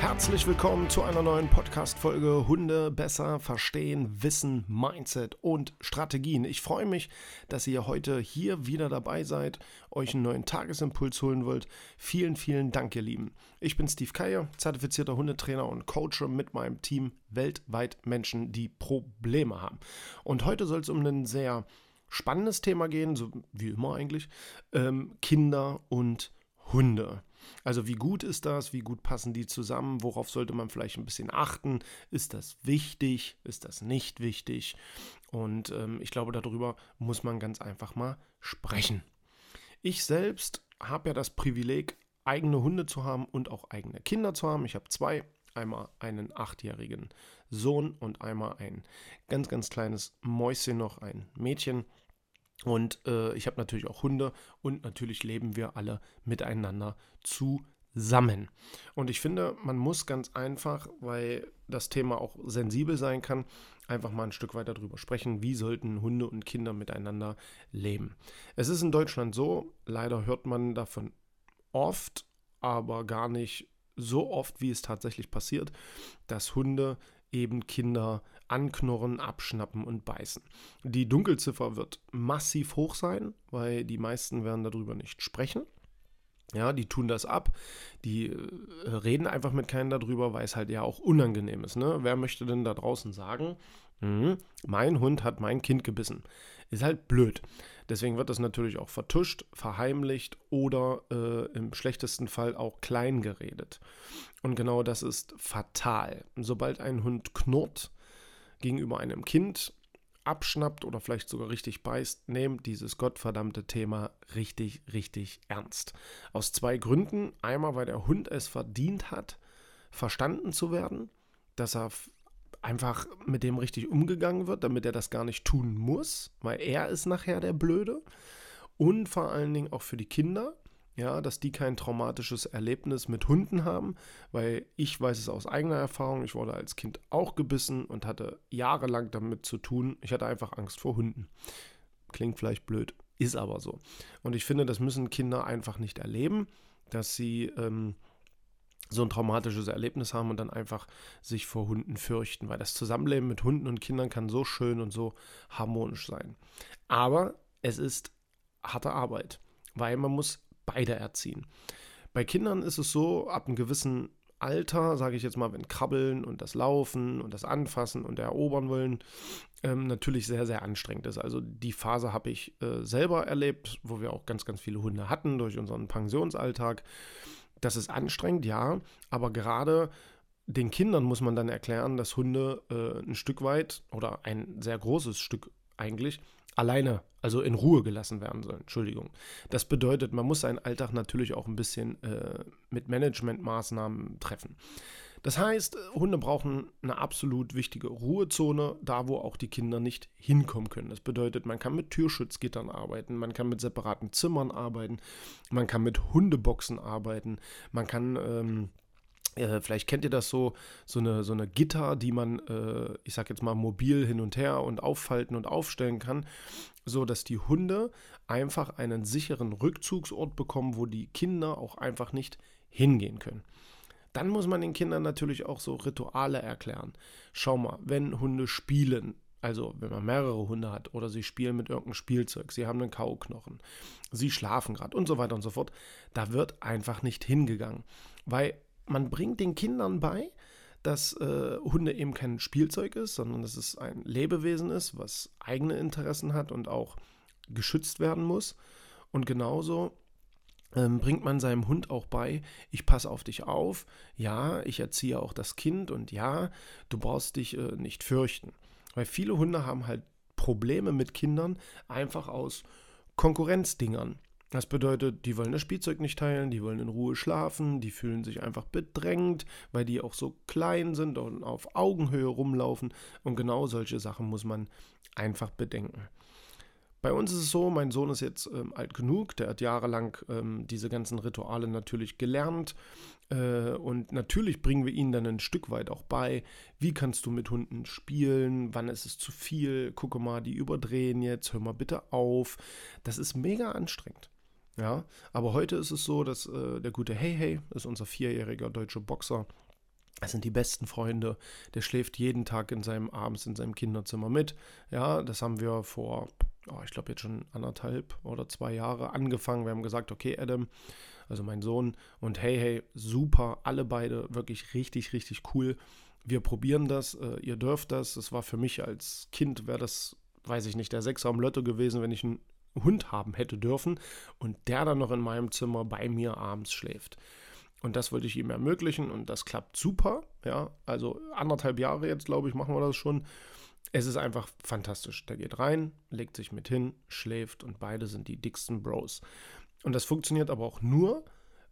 Herzlich willkommen zu einer neuen Podcast-Folge Hunde besser verstehen, Wissen, Mindset und Strategien. Ich freue mich, dass ihr heute hier wieder dabei seid, euch einen neuen Tagesimpuls holen wollt. Vielen, vielen Dank, ihr Lieben. Ich bin Steve Keier, zertifizierter Hundetrainer und Coach mit meinem Team weltweit Menschen, die Probleme haben. Und heute soll es um ein sehr spannendes Thema gehen, so wie immer eigentlich: ähm, Kinder und Hunde. Also wie gut ist das? Wie gut passen die zusammen? Worauf sollte man vielleicht ein bisschen achten? Ist das wichtig? Ist das nicht wichtig? Und ähm, ich glaube, darüber muss man ganz einfach mal sprechen. Ich selbst habe ja das Privileg, eigene Hunde zu haben und auch eigene Kinder zu haben. Ich habe zwei. Einmal einen achtjährigen Sohn und einmal ein ganz, ganz kleines Mäuschen noch, ein Mädchen. Und äh, ich habe natürlich auch Hunde und natürlich leben wir alle miteinander zusammen. Und ich finde, man muss ganz einfach, weil das Thema auch sensibel sein kann, einfach mal ein Stück weiter darüber sprechen, wie sollten Hunde und Kinder miteinander leben. Es ist in Deutschland so, leider hört man davon oft, aber gar nicht so oft, wie es tatsächlich passiert, dass Hunde eben Kinder anknurren, abschnappen und beißen. Die Dunkelziffer wird massiv hoch sein, weil die meisten werden darüber nicht sprechen. Ja, die tun das ab, die äh, reden einfach mit keinem darüber, weil es halt ja auch unangenehm ist. Ne? Wer möchte denn da draußen sagen, mh, mein Hund hat mein Kind gebissen? Ist halt blöd. Deswegen wird das natürlich auch vertuscht, verheimlicht oder äh, im schlechtesten Fall auch klein geredet. Und genau das ist fatal. Sobald ein Hund knurrt, gegenüber einem Kind abschnappt oder vielleicht sogar richtig beißt, nehmt dieses gottverdammte Thema richtig, richtig ernst. Aus zwei Gründen. Einmal, weil der Hund es verdient hat, verstanden zu werden, dass er einfach mit dem richtig umgegangen wird, damit er das gar nicht tun muss, weil er ist nachher der Blöde. Und vor allen Dingen auch für die Kinder, ja, dass die kein traumatisches Erlebnis mit Hunden haben, weil ich weiß es aus eigener Erfahrung, ich wurde als Kind auch gebissen und hatte jahrelang damit zu tun. Ich hatte einfach Angst vor Hunden. Klingt vielleicht blöd, ist aber so. Und ich finde, das müssen Kinder einfach nicht erleben, dass sie ähm, so ein traumatisches Erlebnis haben und dann einfach sich vor Hunden fürchten, weil das Zusammenleben mit Hunden und Kindern kann so schön und so harmonisch sein. Aber es ist harte Arbeit, weil man muss beide erziehen. Bei Kindern ist es so, ab einem gewissen Alter, sage ich jetzt mal, wenn Krabbeln und das Laufen und das Anfassen und erobern wollen, ähm, natürlich sehr, sehr anstrengend ist. Also die Phase habe ich äh, selber erlebt, wo wir auch ganz, ganz viele Hunde hatten durch unseren Pensionsalltag. Das ist anstrengend, ja, aber gerade den Kindern muss man dann erklären, dass Hunde äh, ein Stück weit oder ein sehr großes Stück eigentlich alleine, also in Ruhe gelassen werden sollen. Entschuldigung. Das bedeutet, man muss seinen Alltag natürlich auch ein bisschen äh, mit Managementmaßnahmen treffen. Das heißt, Hunde brauchen eine absolut wichtige Ruhezone, da wo auch die Kinder nicht hinkommen können. Das bedeutet, man kann mit Türschutzgittern arbeiten, man kann mit separaten Zimmern arbeiten, man kann mit Hundeboxen arbeiten, man kann ähm, äh, vielleicht kennt ihr das so, so eine, so eine Gitter, die man, äh, ich sag jetzt mal, mobil hin und her und auffalten und aufstellen kann, so dass die Hunde einfach einen sicheren Rückzugsort bekommen, wo die Kinder auch einfach nicht hingehen können. Dann muss man den Kindern natürlich auch so Rituale erklären. Schau mal, wenn Hunde spielen, also wenn man mehrere Hunde hat oder sie spielen mit irgendeinem Spielzeug, sie haben einen Kauknochen, sie schlafen gerade und so weiter und so fort, da wird einfach nicht hingegangen. Weil man bringt den Kindern bei, dass äh, Hunde eben kein Spielzeug ist, sondern dass es ein Lebewesen ist, was eigene Interessen hat und auch geschützt werden muss. Und genauso bringt man seinem Hund auch bei, ich passe auf dich auf, ja, ich erziehe auch das Kind und ja, du brauchst dich äh, nicht fürchten. Weil viele Hunde haben halt Probleme mit Kindern, einfach aus Konkurrenzdingern. Das bedeutet, die wollen das Spielzeug nicht teilen, die wollen in Ruhe schlafen, die fühlen sich einfach bedrängt, weil die auch so klein sind und auf Augenhöhe rumlaufen. Und genau solche Sachen muss man einfach bedenken. Bei uns ist es so, mein Sohn ist jetzt ähm, alt genug, der hat jahrelang ähm, diese ganzen Rituale natürlich gelernt. Äh, und natürlich bringen wir ihnen dann ein Stück weit auch bei, wie kannst du mit Hunden spielen, wann ist es zu viel, gucke mal, die überdrehen jetzt, hör mal bitte auf. Das ist mega anstrengend. Ja, aber heute ist es so, dass äh, der gute Hey Hey ist unser vierjähriger deutscher Boxer. Das sind die besten Freunde. Der schläft jeden Tag in seinem abends in seinem Kinderzimmer mit. Ja, das haben wir vor oh, ich glaube jetzt schon anderthalb oder zwei Jahre angefangen. Wir haben gesagt, okay, Adam, also mein Sohn, und hey, hey, super, alle beide wirklich richtig, richtig cool. Wir probieren das, äh, ihr dürft das. Das war für mich als Kind, wäre das, weiß ich nicht, der Sechser am Lotto gewesen, wenn ich einen Hund haben hätte dürfen und der dann noch in meinem Zimmer bei mir abends schläft. Und das wollte ich ihm ermöglichen und das klappt super. Ja, also anderthalb Jahre jetzt, glaube ich, machen wir das schon es ist einfach fantastisch. Der geht rein, legt sich mit hin, schläft und beide sind die dicksten Bros. Und das funktioniert aber auch nur,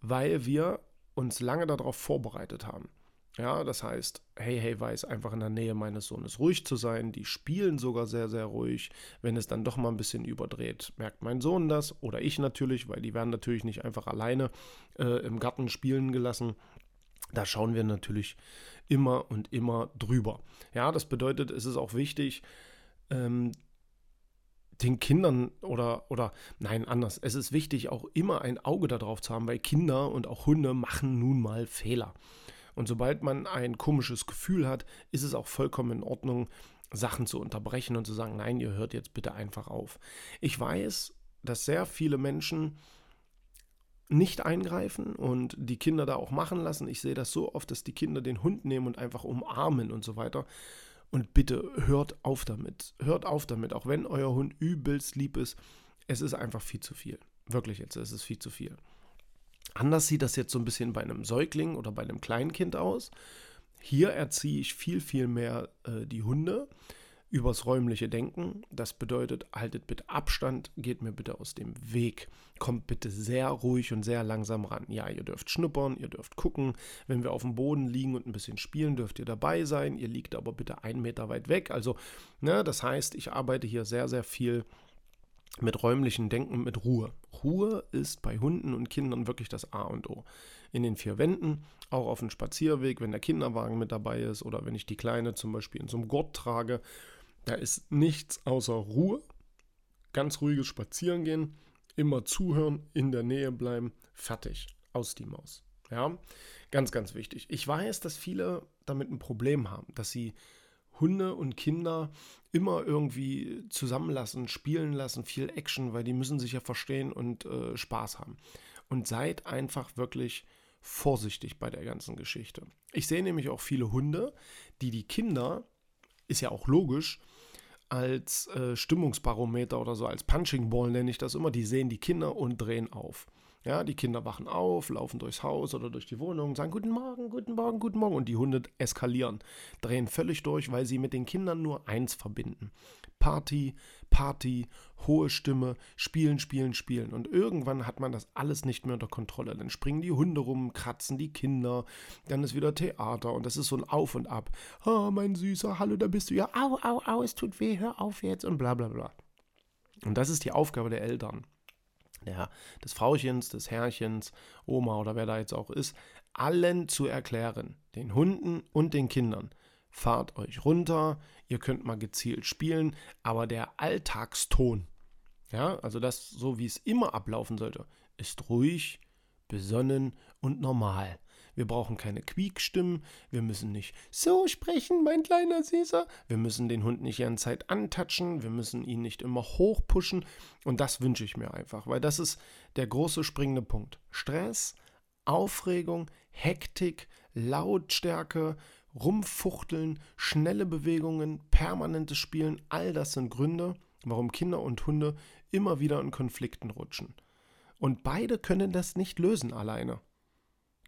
weil wir uns lange darauf vorbereitet haben. Ja, das heißt, Hey Hey weiß einfach in der Nähe meines Sohnes ruhig zu sein. Die spielen sogar sehr, sehr ruhig. Wenn es dann doch mal ein bisschen überdreht, merkt mein Sohn das oder ich natürlich, weil die werden natürlich nicht einfach alleine äh, im Garten spielen gelassen. Da schauen wir natürlich immer und immer drüber. Ja, das bedeutet, es ist auch wichtig, ähm, den Kindern oder, oder nein, anders. Es ist wichtig, auch immer ein Auge darauf zu haben, weil Kinder und auch Hunde machen nun mal Fehler. Und sobald man ein komisches Gefühl hat, ist es auch vollkommen in Ordnung, Sachen zu unterbrechen und zu sagen, nein, ihr hört jetzt bitte einfach auf. Ich weiß, dass sehr viele Menschen nicht eingreifen und die Kinder da auch machen lassen. Ich sehe das so oft, dass die Kinder den Hund nehmen und einfach umarmen und so weiter. Und bitte hört auf damit. Hört auf damit, auch wenn euer Hund übelst lieb ist. Es ist einfach viel zu viel. Wirklich jetzt, es ist viel zu viel. Anders sieht das jetzt so ein bisschen bei einem Säugling oder bei einem Kleinkind aus. Hier erziehe ich viel, viel mehr äh, die Hunde übers räumliche Denken. Das bedeutet, haltet bitte Abstand, geht mir bitte aus dem Weg. Kommt bitte sehr ruhig und sehr langsam ran. Ja, ihr dürft schnuppern, ihr dürft gucken. Wenn wir auf dem Boden liegen und ein bisschen spielen, dürft ihr dabei sein. Ihr liegt aber bitte einen Meter weit weg. Also, ne, das heißt, ich arbeite hier sehr, sehr viel mit räumlichem Denken, mit Ruhe. Ruhe ist bei Hunden und Kindern wirklich das A und O. In den vier Wänden, auch auf dem Spazierweg, wenn der Kinderwagen mit dabei ist oder wenn ich die Kleine zum Beispiel in so einem Gurt trage da ist nichts außer Ruhe, ganz ruhiges Spazierengehen, immer zuhören, in der Nähe bleiben, fertig, aus die Maus. Ja, ganz, ganz wichtig. Ich weiß, dass viele damit ein Problem haben, dass sie Hunde und Kinder immer irgendwie zusammenlassen, spielen lassen, viel Action, weil die müssen sich ja verstehen und äh, Spaß haben. Und seid einfach wirklich vorsichtig bei der ganzen Geschichte. Ich sehe nämlich auch viele Hunde, die die Kinder, ist ja auch logisch, als äh, Stimmungsbarometer oder so, als Punching Ball nenne ich das immer. Die sehen die Kinder und drehen auf. Ja, die Kinder wachen auf, laufen durchs Haus oder durch die Wohnung, sagen Guten Morgen, guten Morgen, guten Morgen und die Hunde eskalieren, drehen völlig durch, weil sie mit den Kindern nur eins verbinden. Party, Party, hohe Stimme, spielen, spielen, spielen. Und irgendwann hat man das alles nicht mehr unter Kontrolle. Dann springen die Hunde rum, kratzen die Kinder, dann ist wieder Theater und das ist so ein Auf und Ab. Oh, mein Süßer, hallo, da bist du ja. Au, au, au, es tut weh, hör auf jetzt und bla bla bla. Und das ist die Aufgabe der Eltern ja, des Frauchens, des Herrchens, Oma oder wer da jetzt auch ist, allen zu erklären, den Hunden und den Kindern. Fahrt euch runter, ihr könnt mal gezielt spielen, aber der Alltagston, ja, also das so wie es immer ablaufen sollte, ist ruhig, besonnen und normal. Wir brauchen keine Quiekstimmen. Wir müssen nicht so sprechen, mein kleiner Süßer. Wir müssen den Hund nicht die Zeit antatschen. Wir müssen ihn nicht immer hochpushen. Und das wünsche ich mir einfach, weil das ist der große springende Punkt. Stress, Aufregung, Hektik, Lautstärke, Rumfuchteln, schnelle Bewegungen, permanentes Spielen, all das sind Gründe, warum Kinder und Hunde immer wieder in Konflikten rutschen. Und beide können das nicht lösen alleine.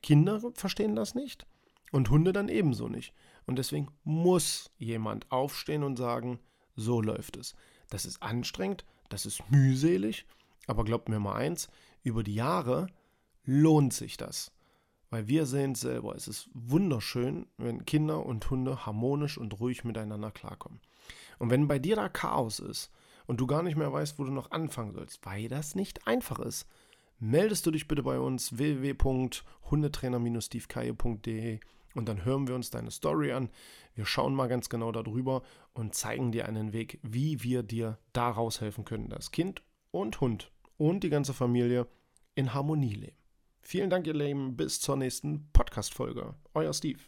Kinder verstehen das nicht und Hunde dann ebenso nicht. Und deswegen muss jemand aufstehen und sagen, so läuft es. Das ist anstrengend, das ist mühselig, aber glaubt mir mal eins, über die Jahre lohnt sich das. Weil wir sehen es selber, es ist wunderschön, wenn Kinder und Hunde harmonisch und ruhig miteinander klarkommen. Und wenn bei dir da Chaos ist und du gar nicht mehr weißt, wo du noch anfangen sollst, weil das nicht einfach ist, meldest du dich bitte bei uns www.hundetrainer-stevekaye.de und dann hören wir uns deine Story an. Wir schauen mal ganz genau darüber und zeigen dir einen Weg, wie wir dir daraus helfen können, dass Kind und Hund und die ganze Familie in Harmonie leben. Vielen Dank, ihr Lieben. Bis zur nächsten Podcast-Folge. Euer Steve.